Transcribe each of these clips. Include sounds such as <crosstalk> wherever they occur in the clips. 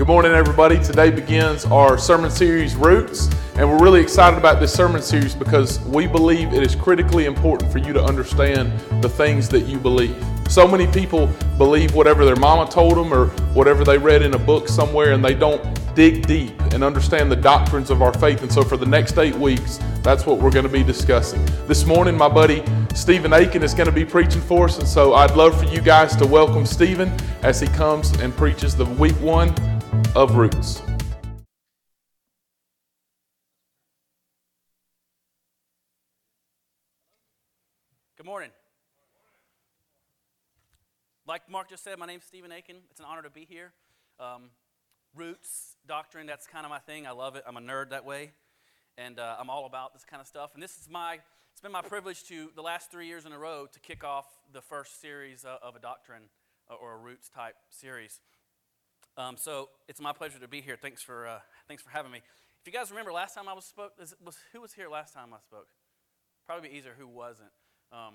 Good morning, everybody. Today begins our sermon series, Roots, and we're really excited about this sermon series because we believe it is critically important for you to understand the things that you believe. So many people believe whatever their mama told them or whatever they read in a book somewhere, and they don't dig deep and understand the doctrines of our faith. And so, for the next eight weeks, that's what we're going to be discussing. This morning, my buddy Stephen Aiken is going to be preaching for us, and so I'd love for you guys to welcome Stephen as he comes and preaches the week one of Roots. Good morning. Like Mark just said, my name's Stephen Aiken. It's an honor to be here. Um, roots, doctrine, that's kind of my thing. I love it. I'm a nerd that way. And uh, I'm all about this kind of stuff. And this is my, it's been my privilege to, the last three years in a row, to kick off the first series uh, of a doctrine uh, or a roots type series. Um, so it's my pleasure to be here. Thanks for, uh, thanks for having me. If you guys remember last time I was spoke, was, who was here last time I spoke? Probably be easier who wasn't. Um,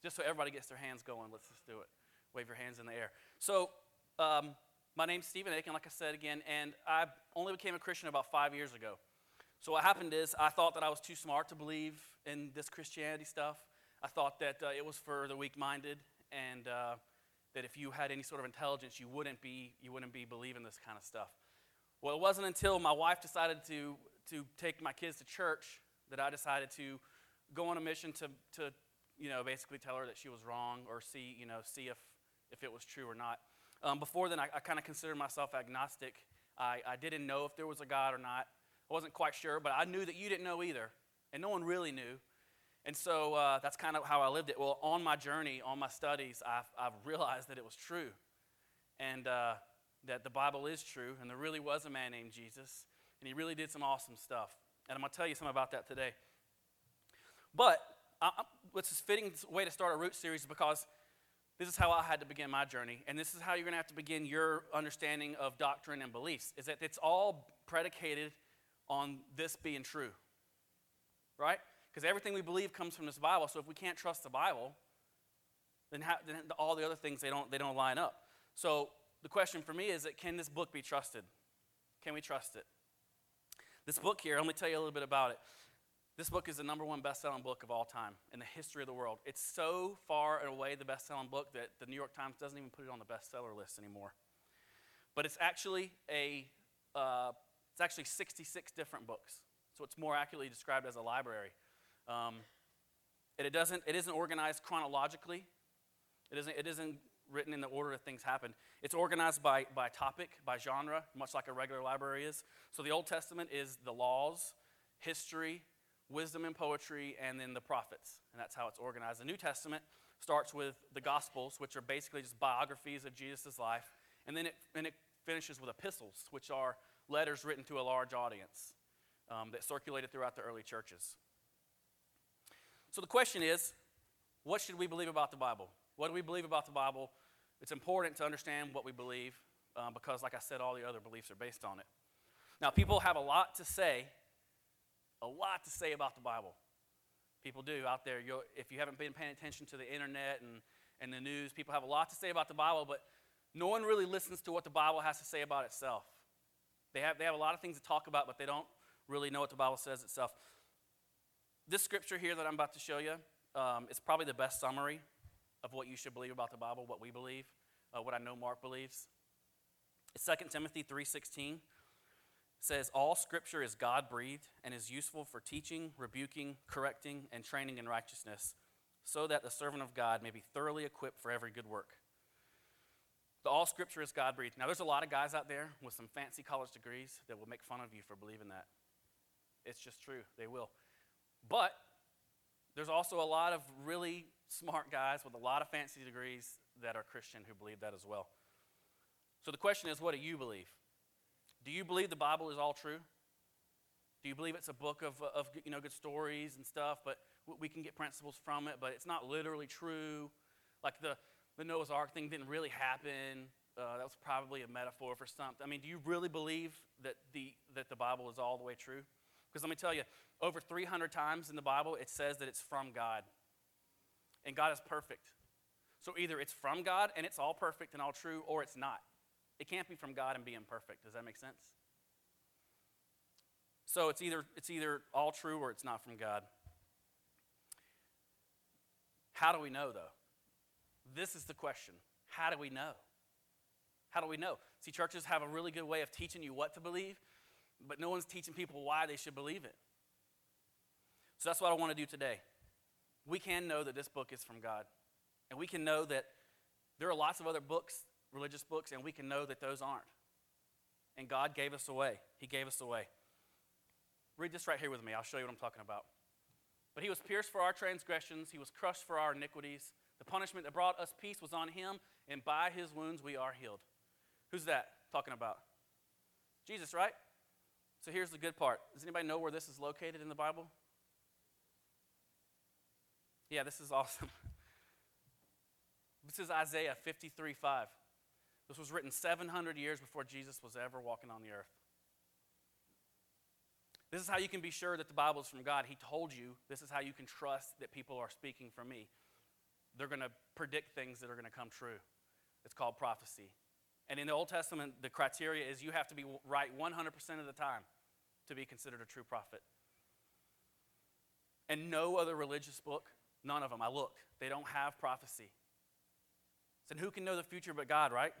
just so everybody gets their hands going, let's just do it. Wave your hands in the air. So, um, my name's Stephen Aiken, like I said again, and I only became a Christian about five years ago. So, what happened is I thought that I was too smart to believe in this Christianity stuff. I thought that uh, it was for the weak minded, and uh, that if you had any sort of intelligence, you wouldn't be, you wouldn't be believing this kind of stuff. Well, it wasn't until my wife decided to, to take my kids to church that I decided to go on a mission to, to you know, basically tell her that she was wrong or see, you know, see if if it was true or not. Um, before then, I, I kind of considered myself agnostic. I, I didn't know if there was a God or not. I wasn't quite sure, but I knew that you didn't know either, and no one really knew. And so uh, that's kind of how I lived it. Well, on my journey, on my studies, I've, I've realized that it was true, and uh, that the Bible is true, and there really was a man named Jesus, and he really did some awesome stuff. And I'm going to tell you something about that today. But I, I, what's fitting way to start a root series because this is how I had to begin my journey, and this is how you're going to have to begin your understanding of doctrine and beliefs. Is that it's all predicated on this being true, right? Because everything we believe comes from this Bible. So if we can't trust the Bible, then, then all the other things they don't they don't line up. So the question for me is that can this book be trusted? Can we trust it? This book here, let me tell you a little bit about it. This book is the number one best-selling book of all time in the history of the world. It's so far and away the best-selling book that the New York Times doesn't even put it on the bestseller list anymore. But it's actually a uh, it's actually 66 different books, so it's more accurately described as a library. Um, it doesn't it isn't organized chronologically. It isn't it isn't written in the order that things happened. It's organized by by topic, by genre, much like a regular library is. So the Old Testament is the laws, history, wisdom and poetry, and then the prophets. And that's how it's organized. The New Testament starts with the Gospels, which are basically just biographies of Jesus' life. And then it, and it finishes with epistles, which are letters written to a large audience um, that circulated throughout the early churches. So the question is what should we believe about the Bible? What do we believe about the Bible? It's important to understand what we believe um, because, like I said, all the other beliefs are based on it. Now, people have a lot to say a lot to say about the Bible. People do out there. If you haven't been paying attention to the internet and, and the news, people have a lot to say about the Bible, but no one really listens to what the Bible has to say about itself. They have, they have a lot of things to talk about, but they don't really know what the Bible says itself. This scripture here that I'm about to show you um, is probably the best summary of what you should believe about the Bible, what we believe, uh, what I know Mark believes. It's 2 Timothy 3.16 says all scripture is God breathed and is useful for teaching, rebuking, correcting, and training in righteousness, so that the servant of God may be thoroughly equipped for every good work. The all scripture is God breathed. Now, there's a lot of guys out there with some fancy college degrees that will make fun of you for believing that. It's just true, they will. But there's also a lot of really smart guys with a lot of fancy degrees that are Christian who believe that as well. So the question is, what do you believe? Do you believe the Bible is all true? Do you believe it's a book of, of you know, good stories and stuff, but we can get principles from it, but it's not literally true? Like the, the Noah's Ark thing didn't really happen. Uh, that was probably a metaphor for something. I mean, do you really believe that the, that the Bible is all the way true? Because let me tell you, over 300 times in the Bible, it says that it's from God. And God is perfect. So either it's from God and it's all perfect and all true, or it's not. It can't be from God and be imperfect. Does that make sense? So it's either, it's either all true or it's not from God. How do we know, though? This is the question. How do we know? How do we know? See, churches have a really good way of teaching you what to believe, but no one's teaching people why they should believe it. So that's what I want to do today. We can know that this book is from God. And we can know that there are lots of other books, religious books, and we can know that those aren't. And God gave us away. He gave us away. Read this right here with me. I'll show you what I'm talking about. But he was pierced for our transgressions, he was crushed for our iniquities. The punishment that brought us peace was on him, and by his wounds we are healed. Who's that talking about? Jesus, right? So here's the good part. Does anybody know where this is located in the Bible? Yeah, this is <laughs> awesome. This is Isaiah 53 5. This was written 700 years before Jesus was ever walking on the earth. This is how you can be sure that the Bible is from God. He told you this is how you can trust that people are speaking from me. They're going to predict things that are going to come true. It's called prophecy. And in the Old Testament, the criteria is you have to be right 100% of the time to be considered a true prophet. And no other religious book, none of them, I look, they don't have prophecy. And who can know the future but God, right?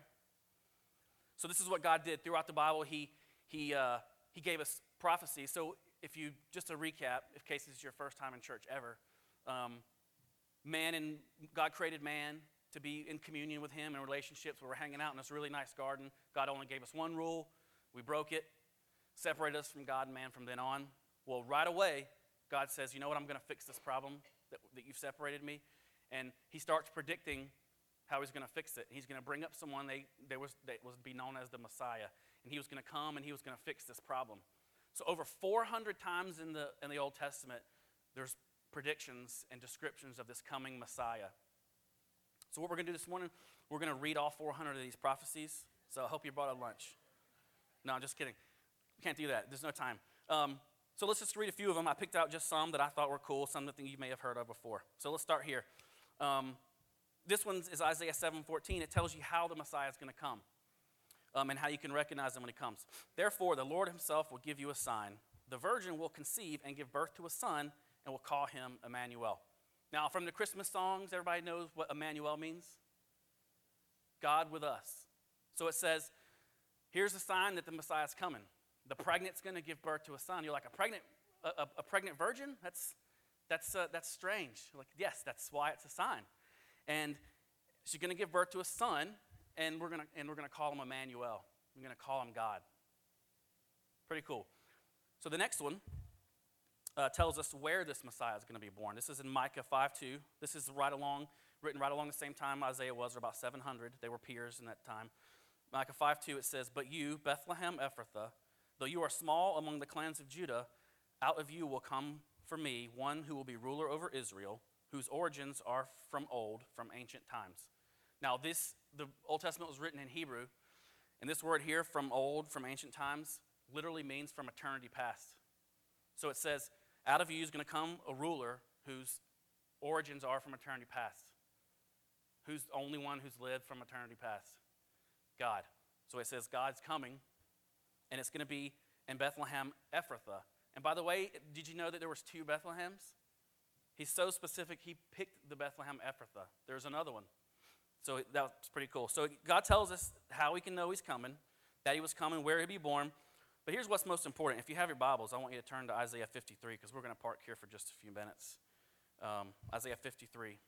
So this is what God did throughout the Bible. He, he, uh, he gave us prophecy. So if you, just a recap, if case this is your first time in church ever, um, man and God created man to be in communion with him in relationships. We were hanging out in this really nice garden. God only gave us one rule. We broke it, separated us from God and man from then on. Well, right away, God says, You know what? I'm going to fix this problem that, that you've separated me. And he starts predicting how he's going to fix it. He's going to bring up someone they, they was, that was be known as the Messiah. And he was going to come and he was going to fix this problem. So over 400 times in the, in the Old Testament, there's predictions and descriptions of this coming Messiah. So what we're going to do this morning, we're going to read all 400 of these prophecies. So I hope you brought a lunch. No, I'm just kidding. Can't do that. There's no time. Um, so let's just read a few of them. I picked out just some that I thought were cool, some that you may have heard of before. So let's start here. Um, this one is Isaiah 7:14. It tells you how the Messiah is going to come um, and how you can recognize him when he comes. Therefore, the Lord himself will give you a sign. The virgin will conceive and give birth to a son and will call him Emmanuel. Now, from the Christmas songs, everybody knows what Emmanuel means God with us. So it says, here's a sign that the Messiah is coming. The pregnant's going to give birth to a son. You're like, a pregnant, a, a, a pregnant virgin? That's, that's, uh, that's strange. You're like, yes, that's why it's a sign. And she's going to give birth to a son, and we're going to, and we're going to call him Emmanuel. We're going to call him God. Pretty cool. So the next one uh, tells us where this Messiah is going to be born. This is in Micah 5:2. This is right along, written right along the same time Isaiah was, or about 700. They were peers in that time. Micah 5:2 it says, But you, Bethlehem Ephrathah, though you are small among the clans of Judah, out of you will come for me one who will be ruler over Israel, whose origins are from old, from ancient times. Now, this, the Old Testament was written in Hebrew, and this word here, from old, from ancient times, literally means from eternity past. So it says, out of you is going to come a ruler whose origins are from eternity past. Who's the only one who's lived from eternity past? God. So it says, God's coming, and it's going to be in Bethlehem Ephrathah. And by the way, did you know that there was two Bethlehems? He's so specific, he picked the Bethlehem Ephrathah. There's another one. So that's pretty cool. So God tells us how we can know he's coming, that he was coming, where he'd be born. But here's what's most important. If you have your Bibles, I want you to turn to Isaiah 53 because we're going to park here for just a few minutes. Um, Isaiah 53.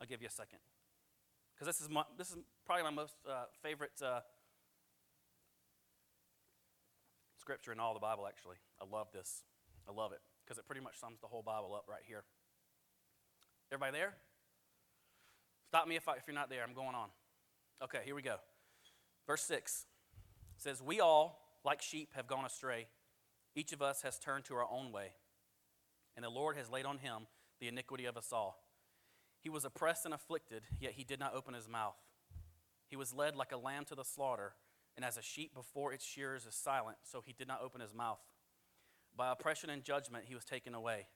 I'll give you a second. Because this, is my, this is probably my most uh, favorite uh, scripture in all the Bible, actually. I love this. I love it because it pretty much sums the whole Bible up right here. Everybody there? Stop me if, I, if you're not there. I'm going on. Okay, here we go. Verse 6 says, We all, like sheep, have gone astray. Each of us has turned to our own way, and the Lord has laid on him the iniquity of us all. He was oppressed and afflicted, yet he did not open his mouth. He was led like a lamb to the slaughter, and as a sheep before its shearers is silent, so he did not open his mouth. By oppression and judgment he was taken away.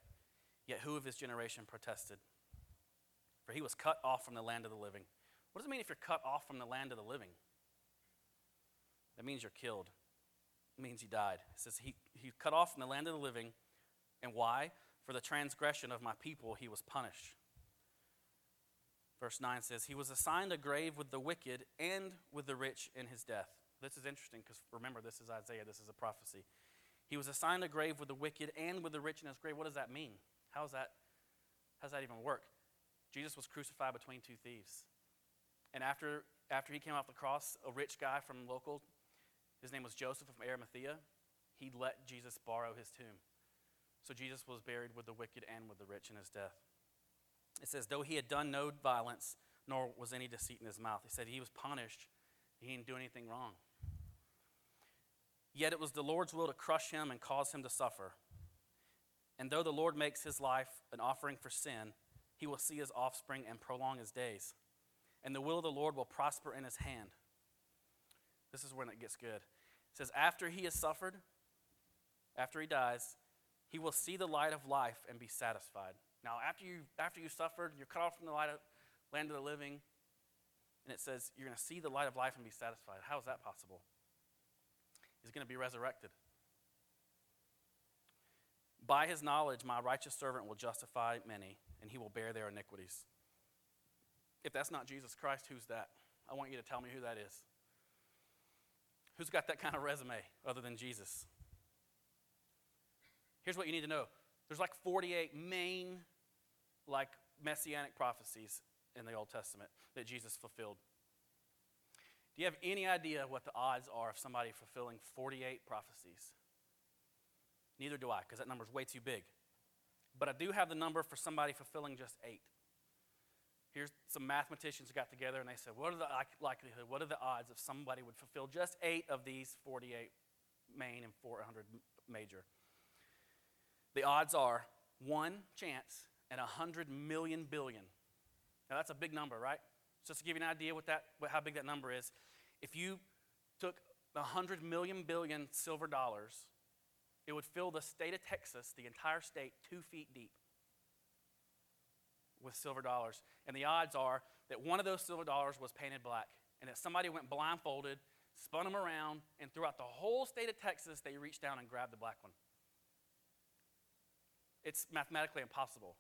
Yet who of his generation protested? for he was cut off from the land of the living. What does it mean if you're cut off from the land of the living? That means you're killed. It means he died. It says he, he cut off from the land of the living. And why? For the transgression of my people he was punished. Verse 9 says, He was assigned a grave with the wicked and with the rich in his death. This is interesting because remember, this is Isaiah, this is a prophecy. He was assigned a grave with the wicked and with the rich in his grave. What does that mean? How does that, how does that even work? Jesus was crucified between two thieves. And after, after he came off the cross, a rich guy from local, his name was Joseph of Arimathea, he let Jesus borrow his tomb. So Jesus was buried with the wicked and with the rich in his death. It says, though he had done no violence, nor was any deceit in his mouth. He said he was punished. He didn't do anything wrong. Yet it was the Lord's will to crush him and cause him to suffer. And though the Lord makes his life an offering for sin, he will see his offspring and prolong his days. And the will of the Lord will prosper in his hand. This is when it gets good. It says, After he has suffered, after he dies, he will see the light of life and be satisfied. Now, after you after you suffered, you're cut off from the light of land of the living, and it says you're going to see the light of life and be satisfied. How is that possible? He's going to be resurrected. By his knowledge, my righteous servant will justify many, and he will bear their iniquities. If that's not Jesus Christ, who's that? I want you to tell me who that is. Who's got that kind of resume other than Jesus? Here's what you need to know there's like 48 main, like, messianic prophecies in the Old Testament that Jesus fulfilled. Do you have any idea what the odds are of somebody fulfilling 48 prophecies? Neither do I, because that number is way too big. But I do have the number for somebody fulfilling just eight. Here's some mathematicians got together and they said, What are the likelihood, what are the odds if somebody would fulfill just eight of these 48 main and 400 major? The odds are one chance and 100 million billion. Now that's a big number, right? Just to give you an idea what that, what, how big that number is, if you took 100 million billion silver dollars it would fill the state of Texas, the entire state, two feet deep with silver dollars. And the odds are that one of those silver dollars was painted black, and that somebody went blindfolded, spun them around, and throughout the whole state of Texas, they reached down and grabbed the black one. It's mathematically impossible.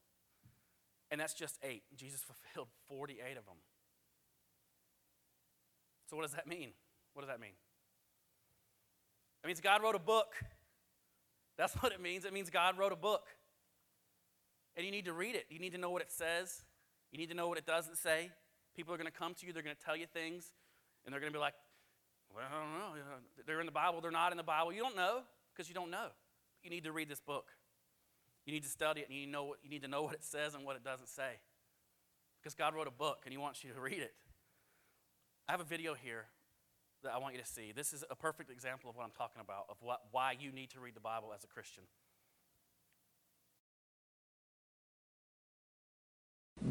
And that's just eight. Jesus <laughs> fulfilled 48 of them. So, what does that mean? What does that mean? It means God wrote a book that's <laughs> what it means. It means God wrote a book. And you need to read it. You need to know what it says. You need to know what it doesn't say. People are going to come to you, they're going to tell you things, and they're going to be like, well, I don't know. They're in the Bible, they're not in the Bible. You don't know because you don't know. You need to read this book. You need to study it, and you need, to know, you need to know what it says and what it doesn't say. Because God wrote a book, and He wants you to read it. I have a video here that I want you to see. This is a perfect example of what I'm talking about, of what, why you need to read the Bible as a Christian.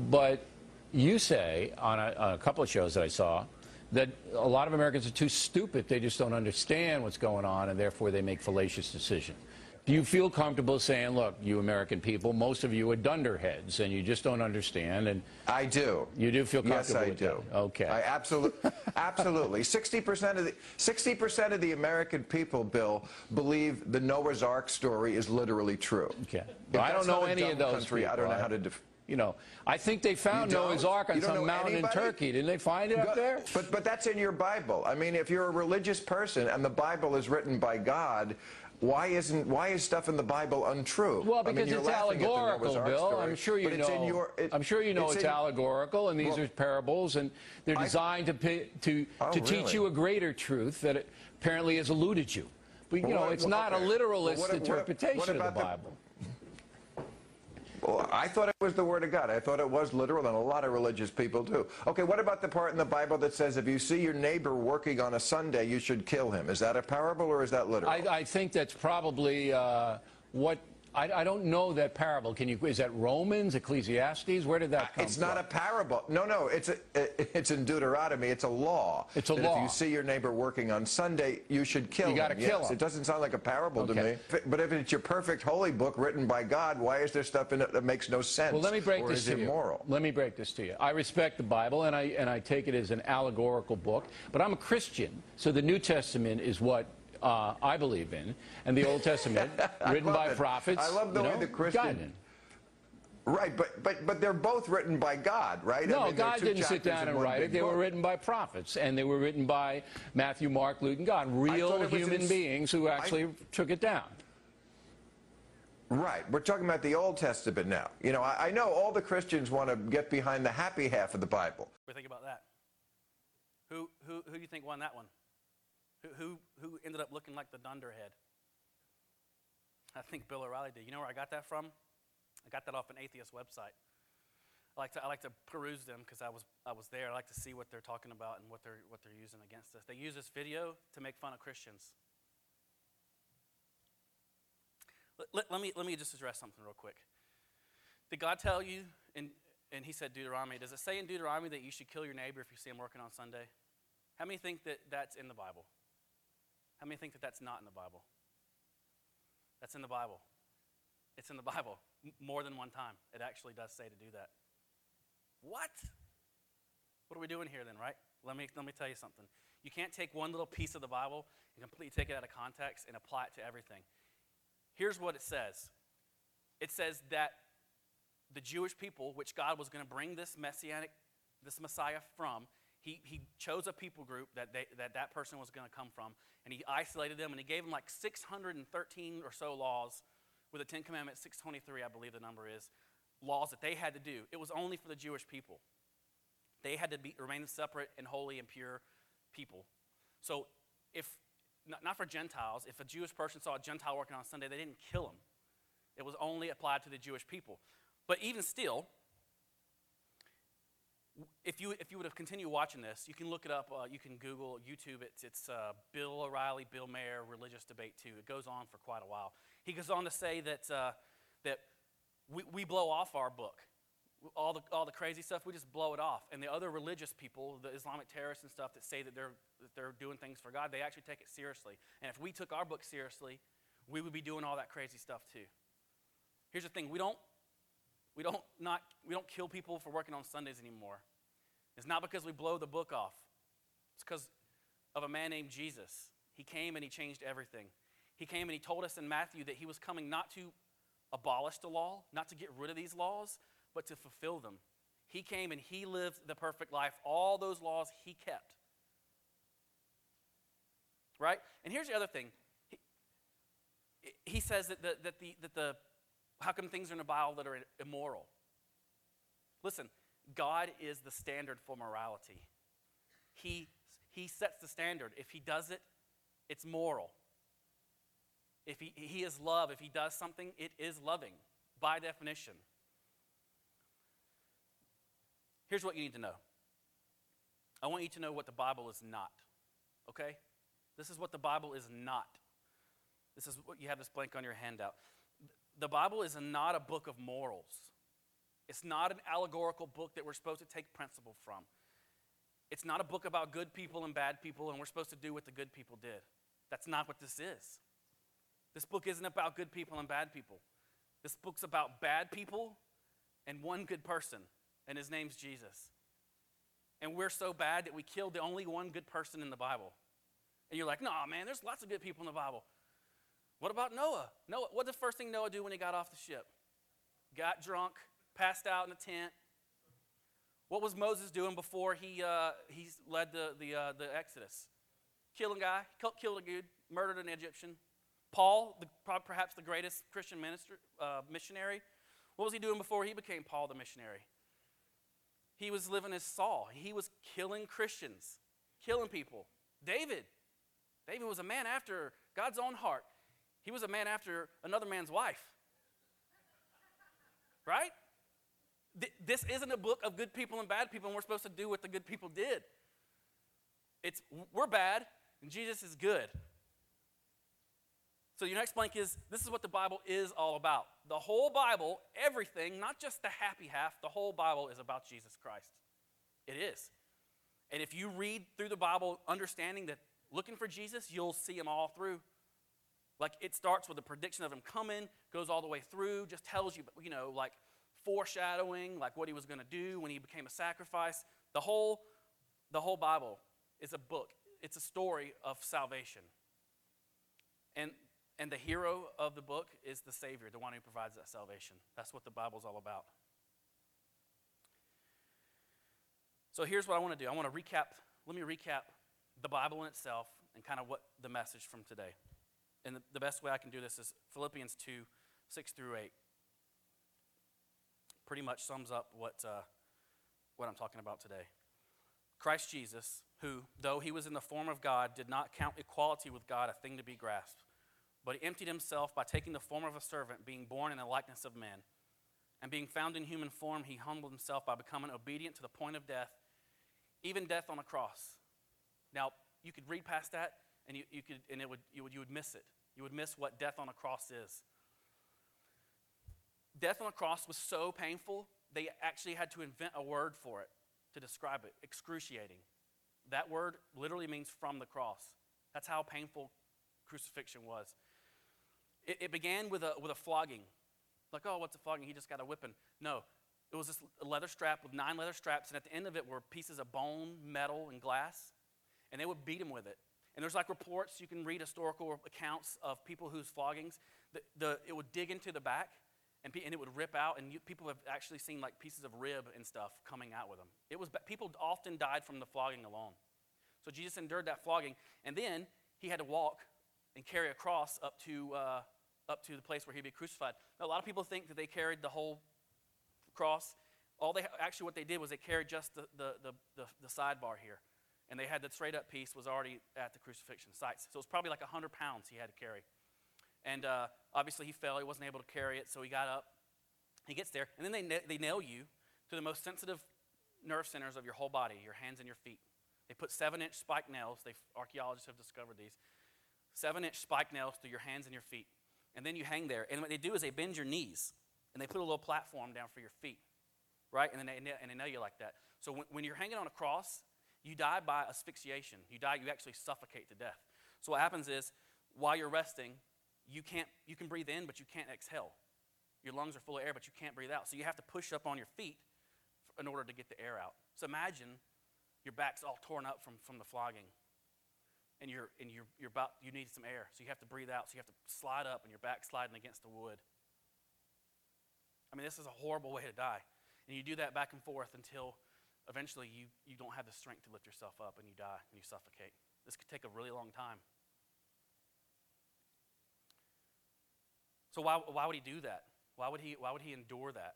But you say on a, on a, couple of shows that I saw that a lot of Americans are too stupid. They just don't understand what's going on, and therefore they make fallacious decisions. Do you feel comfortable saying, look, you American people, most of you are dunderheads and you just don't understand? And I do. You do feel comfortable yes, I do. That? Okay. I <laughs> absolutely, absolutely. 60% of the 60% of the American people, Bill, believe the Noah's Ark story is literally true. Okay. Well, I don't know any of those country, people. I don't know how to. Def- you know, I think they found Noah's Ark on some mountain anybody? in Turkey. Didn't they find it up there? But but that's in your Bible. I mean, if you're a religious person and the Bible is written by God, why isn't why is stuff in the Bible untrue? Well, because I mean, it's allegorical, Bill. Story, I'm sure you know. Your, it, I'm sure you know it's, it's in, allegorical, and these well, are parables, and they're designed I, to to oh, to teach you a greater truth that apparently has eluded you. But you well, know, it's well, not okay. a literalist what, interpretation what, what of the Bible. I thought it was the Word of God. I thought it was literal, and a lot of religious people do. Okay, what about the part in the Bible that says if you see your neighbor working on a Sunday, you should kill him? Is that a parable or is that literal? I, I think that's probably uh, what I, I don't know that parable. Can you? Is that Romans, Ecclesiastes? Where did that uh, come from? It's from? not a parable. No, no. It's a, it's in Deuteronomy. It's a law. It's a that law. If you see your neighbor working on Sunday, you should kill You him. gotta kill Yes, him. It doesn't sound like a parable to me. If But if it's your perfect holy book written by God, why is there stuff in it that makes no sense? Well, let me break or this is to immoral? you. Let me break this to you. I respect the Bible, and I and I take it as an allegorical book. But I'm a Christian, so the New Testament is what uh, I believe in, and the Old Testament, <laughs> written by it. prophets. I love the you way know, the Christian- guided. Right, but but but they're both written by God, right? I No, mean, God didn't sit down and write it. They were written by prophets, and they were written by Matthew, Mark, Luke, and God, real thought it was human in- beings who actually took it down. Right. We're talking about the Old Testament now. You know, I, I know all the Christians want to get behind the happy half of the Bible. What do you think about that? Who, who, who do you think won that one? Who, who, ended up looking like the dunderhead? I think Bill O'Reilly did. You know where I got that from? I got that off an atheist website. I like to, I like to peruse them because I was, I was there. I like to see what they're talking about and what they're, what they're using against us. They use this video to make fun of Christians. Let, let, let me, let me just address something real quick. Did God tell you, and, and he said Deuteronomy, does it say in Deuteronomy that you should kill your neighbor if you see him working on Sunday? How many think that that's in the Bible? How many think that that's not in the Bible? That's in the Bible. It's in the Bible more than one time. It actually does say to do that. What? What are we doing here then, right? Let me, let me tell you something. You can't take one little piece of the Bible and completely take it out of context and apply it to everything. Here's what it says it says that the Jewish people, which God was going to bring this messianic, this Messiah from, he, he chose a people group that, they, that that person was going to come from, and he isolated them, and he gave them like 613 or so laws, with the Ten Commandments, 623, I believe the number is, laws that they had to do. It was only for the Jewish people. They had to be, remain separate and holy and pure people. So if, not, not for Gentiles, if a Jewish person saw a Gentile working on Sunday, they didn't kill him. It was only applied to the Jewish people. But even still, if you, if you would have continued watching this, you can look it up. Uh, you can Google, YouTube it. It's uh, Bill O'Reilly, Bill Maher, Religious Debate too. It goes on for quite a while. He goes on to say that, uh, that we, we blow off our book. All the, all the crazy stuff, we just blow it off. And the other religious people, the Islamic terrorists and stuff that say that they're, that they're doing things for God, they actually take it seriously. And if we took our book seriously, we would be doing all that crazy stuff too. Here's the thing we don't we don't, not, we don't kill people for working on Sundays anymore. It's not because we blow the book off, it's because of a man named Jesus. He came and he changed everything. He came and he told us in Matthew that he was coming not to abolish the law, not to get rid of these laws, but to fulfill them. He came and he lived the perfect life. All those laws he kept. Right? And here's the other thing. He, he says that the, that the, that the how come things are in the Bible that are immoral? Listen, God is the standard for morality. He, he sets the standard. If He does it, it's moral. If he, he is love, if He does something, it is loving by definition. Here's what you need to know I want you to know what the Bible is not. Okay? This is what the Bible is not. This is what you have this blank on your handout the Bible is not a book of morals. It's not an allegorical book that we're supposed to take principle from. It's not a book about good people and bad people, and we're supposed to do what the good people did. That's not what this is. This book isn't about good people and bad people. This book's about bad people and one good person, and his name's Jesus. And we're so bad that we killed the only one good person in the Bible. And you're like, no, man, there's lots of good people in the Bible. What about Noah? Noah, what the first thing Noah do when he got off the ship? Got drunk, passed out in a tent. What was Moses doing before he, uh, he led the, the, uh, the Exodus? Killing guy, killed a dude, murdered an Egyptian. Paul, the, perhaps the greatest Christian minister, uh, missionary, what was he doing before he became Paul the missionary? He was living as Saul. He was killing Christians, killing people. David, David was a man after God's own heart. He was a man after another man's wife. Right? This isn't a book of good people and bad people, and we're supposed to do what the good people did. It's we're bad, and Jesus is good. So your next blank is this is what the Bible is all about. The whole Bible, everything, not just the happy half, the whole Bible is about Jesus Christ. It is. And if you read through the Bible understanding that looking for Jesus, you'll see him all through. Like it starts with a prediction of him coming, goes all the way through, just tells you, you know, like foreshadowing, like what he was going to do when he became a sacrifice. The whole, the whole Bible is a book. It's a story of salvation. And and the hero of the book is the Savior, the one who provides that salvation. That's what the Bible's all about. So here's what I want to do I want to recap, let me recap the Bible in itself and kind of what the message from today. And the, best way I can do this is Philippians 2 6 through 8. Pretty much sums up what, uh, what I'm talking about today. Christ Jesus, who, though he was in the form of God, did not count equality with God a thing to be grasped but he emptied himself by taking the form of a servant, being born in the likeness of men. And being found in human form, he humbled himself by becoming obedient to the point of death, even death on a cross. Now, you could read past that and, you, you, could, and it would, you, would, you would miss it. You would miss what death on a cross is. Death on a cross was so painful, they actually had to invent a word for it to describe it excruciating. That word literally means from the cross. That's how painful crucifixion was. It, it began with a, with a flogging. Like, oh, what's a flogging? He just got a whipping. No, it was this leather strap with nine leather straps, and at the end of it were pieces of bone, metal, and glass, and they would beat him with it. And there's like reports, you can read historical accounts of people whose floggings, the, the, it would dig into the back and, and it would rip out, and you, people have actually seen like pieces of rib and stuff coming out with them. It was, people often died from the flogging alone. So Jesus endured that flogging, and then he had to walk and carry a cross up to, uh, up to the place where he'd be crucified. Now, a lot of people think that they carried the whole cross. All they actually what they did was they carried just the, the, the, the, the sidebar here. And they had the straight up piece was already at the crucifixion site. So it was probably like 100 pounds he had to carry. And uh, obviously he fell. He wasn't able to carry it, so he got up. He gets there, and then they, they nail you to the most sensitive nerve centers of your whole body, your hands and your feet. They put seven inch spike nails, they archaeologists have discovered these, seven inch spike nails through your hands and your feet and then you hang there. And what they do is they bend your knees, and they put a little platform down for your feet, right? And then they, and they nail you like that. So when, when you're hanging on a cross, you die by asphyxiation. You die, you actually suffocate to death. So what happens is, while you're resting, you can't you can breathe in, but you can't exhale. Your lungs are full of air, but you can't breathe out. So you have to push up on your feet in order to get the air out. So imagine your back's all torn up from, from the flogging and you're and you're, you're about you need some air so you have to breathe out so you have to slide up and your back sliding against the wood i mean this is a horrible way to die and you do that back and forth until eventually you, you don't have the strength to lift yourself up and you die and you suffocate this could take a really long time so why, why would he do that why would he why would he endure that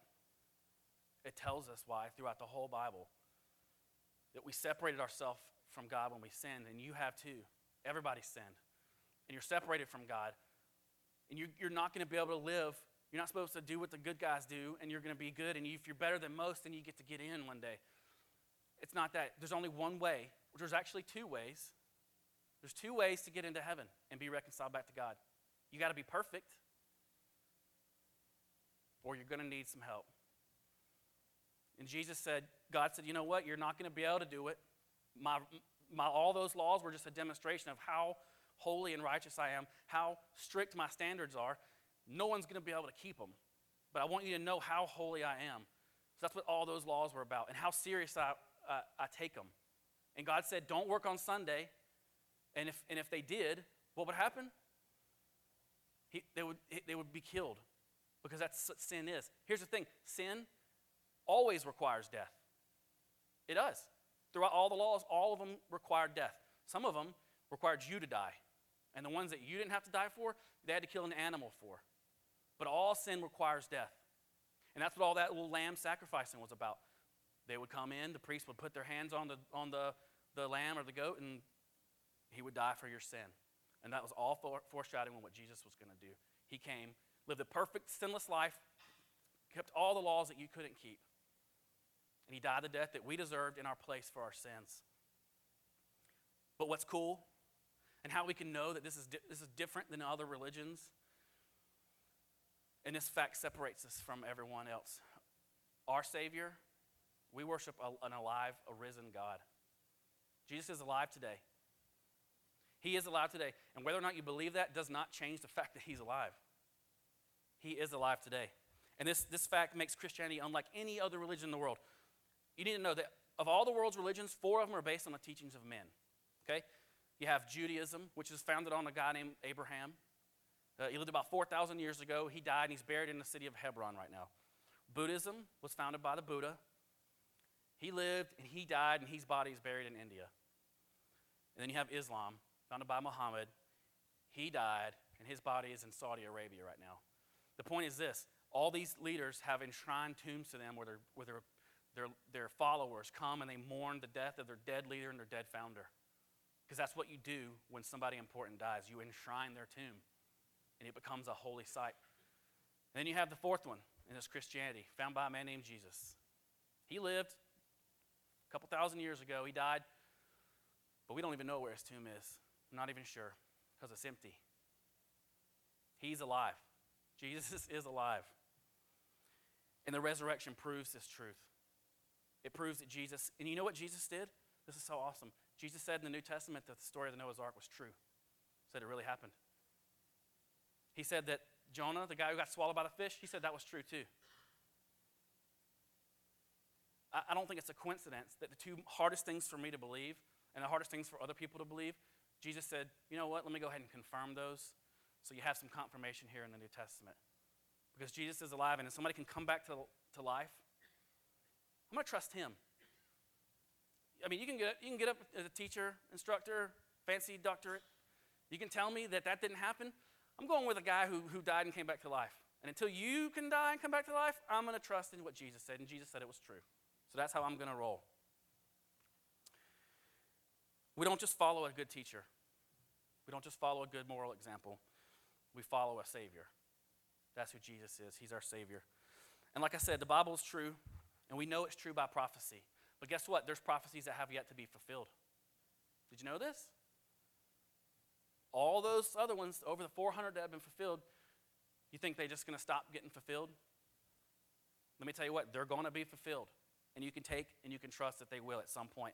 it tells us why throughout the whole bible that we separated ourselves from God when we sinned, and you have too. Everybody sinned. And you're separated from God. And you're, you're not going to be able to live. You're not supposed to do what the good guys do, and you're going to be good. And if you're better than most, then you get to get in one day. It's not that. There's only one way. There's actually two ways. There's two ways to get into heaven and be reconciled back to God. You got to be perfect, or you're going to need some help. And Jesus said, God said, you know what? You're not going to be able to do it. My, my, all those laws were just a demonstration of how holy and righteous I am, how strict my standards are. No one's going to be able to keep them. But I want you to know how holy I am. So that's what all those laws were about and how serious I, uh, I take them. And God said, don't work on Sunday. And if, and if they did, what would happen? He, they, would, they would be killed because that's what sin is. Here's the thing sin always requires death. It does. Throughout all the laws, all of them required death. Some of them required you to die. And the ones that you didn't have to die for, they had to kill an animal for. But all sin requires death. And that's what all that little lamb sacrificing was about. They would come in, the priest would put their hands on the, on the, the lamb or the goat, and he would die for your sin. And that was all for, foreshadowing what Jesus was going to do. He came, lived a perfect, sinless life, kept all the laws that you couldn't keep and he died the death that we deserved in our place for our sins. But what's cool and how we can know that this is, di- this is different than other religions. And this fact separates us from everyone else. Our Savior, we worship an alive, a risen God. Jesus is alive today. He is alive today. And whether or not you believe that does not change the fact that He's alive. He is alive today. And this, this fact makes Christianity unlike any other religion in the world. You need to know that of all the world's religions, four of them are based on the teachings of men. Okay? You have Judaism, which is founded on a guy named Abraham. Uh, he lived about 4,000 years ago. He died and he's buried in the city of Hebron right now. Buddhism was founded by the Buddha. He lived and he died, and his body is buried in India. And then you have Islam, founded by Muhammad. He died, and his body is in Saudi Arabia right now. The point is this all these leaders have enshrined tombs to them where, their, where their, their, their followers come and they mourn the death of their dead leader and their dead founder. Because that's what you do when somebody important dies. You enshrine their tomb, and it becomes a holy site. And then you have the fourth one, and it's Christianity, found by a man named Jesus. He lived a couple thousand years ago. He died, but we don't even know where his tomb is. I'm not even sure because it's empty. He's alive. <laughs> Jesus is alive. And the resurrection proves this truth. It proves that Jesus, and you know what Jesus did? This is so awesome. Jesus said in the New Testament that the story of the Noah's Ark was true. Said it really happened. He said that Jonah, the guy who got swallowed by the fish, he said that was true too. I, don't think it's a coincidence that the two hardest things for me to believe and the hardest things for other people to believe, Jesus said, you know what, let me go ahead and confirm those so you have some confirmation here in the New Testament. Because Jesus is alive, and if somebody can come back to, to life, I'm going to trust him. I mean, you can, get, you can get up as a teacher, instructor, fancy doctorate. You can tell me that that didn't happen. I'm going with a guy who, who died and came back to life. And until you can die and come back to life, I'm going to trust in what Jesus said. And Jesus said it was true. So that's how I'm going to roll. We don't just follow a good teacher, we don't just follow a good moral example. We follow a Savior. That's who Jesus is. He's our Savior. And like I said, the Bible is true, and we know it's true by prophecy. But guess what? There's prophecies that have yet to be fulfilled. Did you know this? All those other ones, over the 400 that have been fulfilled, you think they're just going to stop getting fulfilled? Let me tell you what, they're going to be fulfilled. And you can take and you can trust that they will at some point.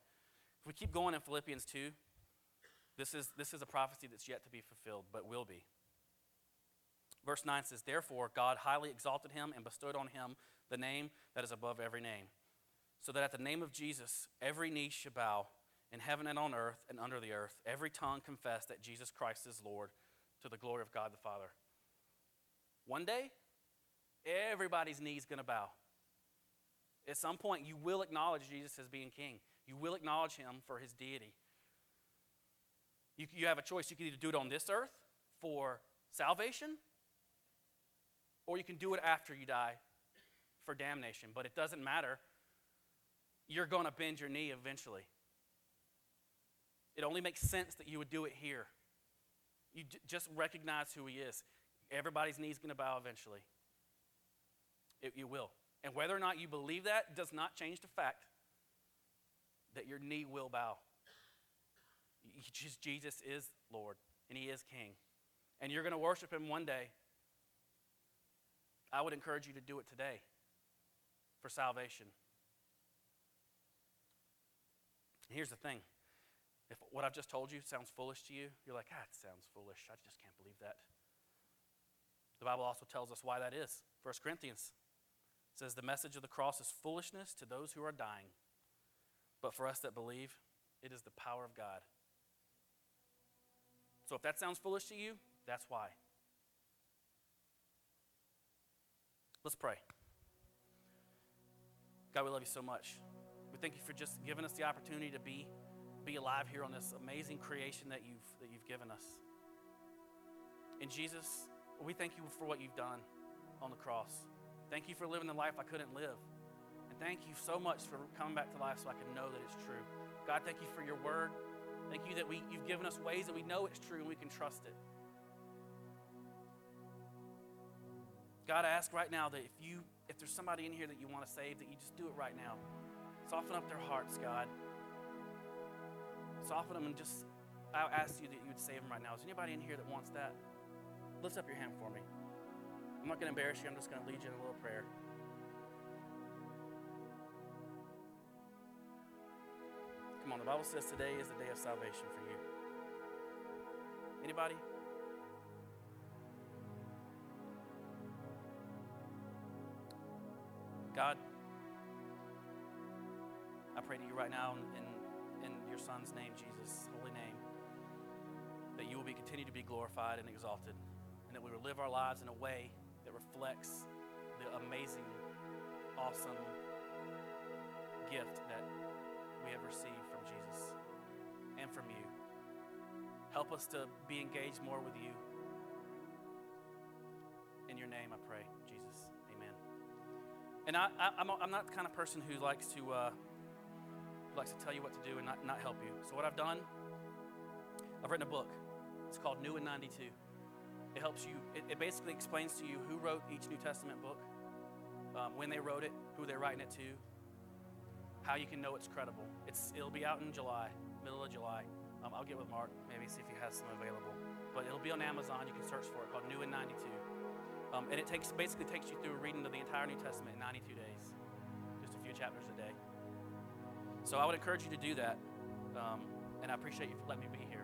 If we keep going in Philippians 2, this is, this is a prophecy that's yet to be fulfilled, but will be. Verse 9 says, Therefore, God highly exalted him and bestowed on him the name that is above every name, so that at the name of Jesus every knee shall bow in heaven and on earth and under the earth, every tongue confess that Jesus Christ is Lord to the glory of God the Father. One day, everybody's knees going to bow. At some point, you will acknowledge Jesus as being king. You will acknowledge him for his deity. You, you have a choice. You can either do it on this earth for salvation, or you can do it after you die for damnation. But it doesn't matter. You're going to bend your knee eventually. It only makes sense that you would do it here. You just recognize who he is. Everybody's knee's going to bow eventually. It, you will. And whether or not you believe that does not change the fact that your knee will bow. Jesus is Lord, and He is King. And you're going to worship Him one day. I would encourage you to do it today for salvation. Here's the thing if what I've just told you sounds foolish to you, you're like, ah, it sounds foolish. I just can't believe that. The Bible also tells us why that is. 1 Corinthians says, The message of the cross is foolishness to those who are dying, but for us that believe, it is the power of God. So if that sounds foolish to you, that's why. Let's pray. God, we love you so much. We thank you for just giving us the opportunity to be, be alive here on this amazing creation that you've, that you've given us. And Jesus, we thank you for what you've done on the cross. Thank you for living the life I couldn't live. And thank you so much for coming back to life so I can know that it's true. God, thank you for your word. Thank you that we, you've given us ways that we know it's true and we can trust it. God, I ask right now that if you if there's somebody in here that you want to save, that you just do it right now. Soften up their hearts, God. Soften them and just I ask you that you would save them right now. Is anybody in here that wants that? Lift up your hand for me. I'm not going to embarrass you. I'm just going to lead you in a little prayer. Come on, the Bible says today is the day of salvation for you. Anybody? God, I pray to you right now in, in your Son's name, Jesus' holy name, that you will be continue to be glorified and exalted, and that we will live our lives in a way that reflects the amazing, awesome gift that we have received from Jesus and from you. Help us to be engaged more with you. In your name, I pray, Jesus. Amen. And I, I'm not the kind of person who likes to uh, likes to tell you what to do and not, not help you. So what I've done, I've written a book. It's called New in 92. It helps you. It, it basically explains to you who wrote each New Testament book, um, when they wrote it, who they're writing it to, how you can know it's credible. It's it'll be out in July, middle of July. Um, I'll get with Mark, maybe see if he has some available. But it'll be on Amazon. You can search for it called New in 92. Um, and it takes basically takes you through a reading of the entire New Testament in 92 days, just a few chapters a day. So I would encourage you to do that, um, and I appreciate you letting me be here.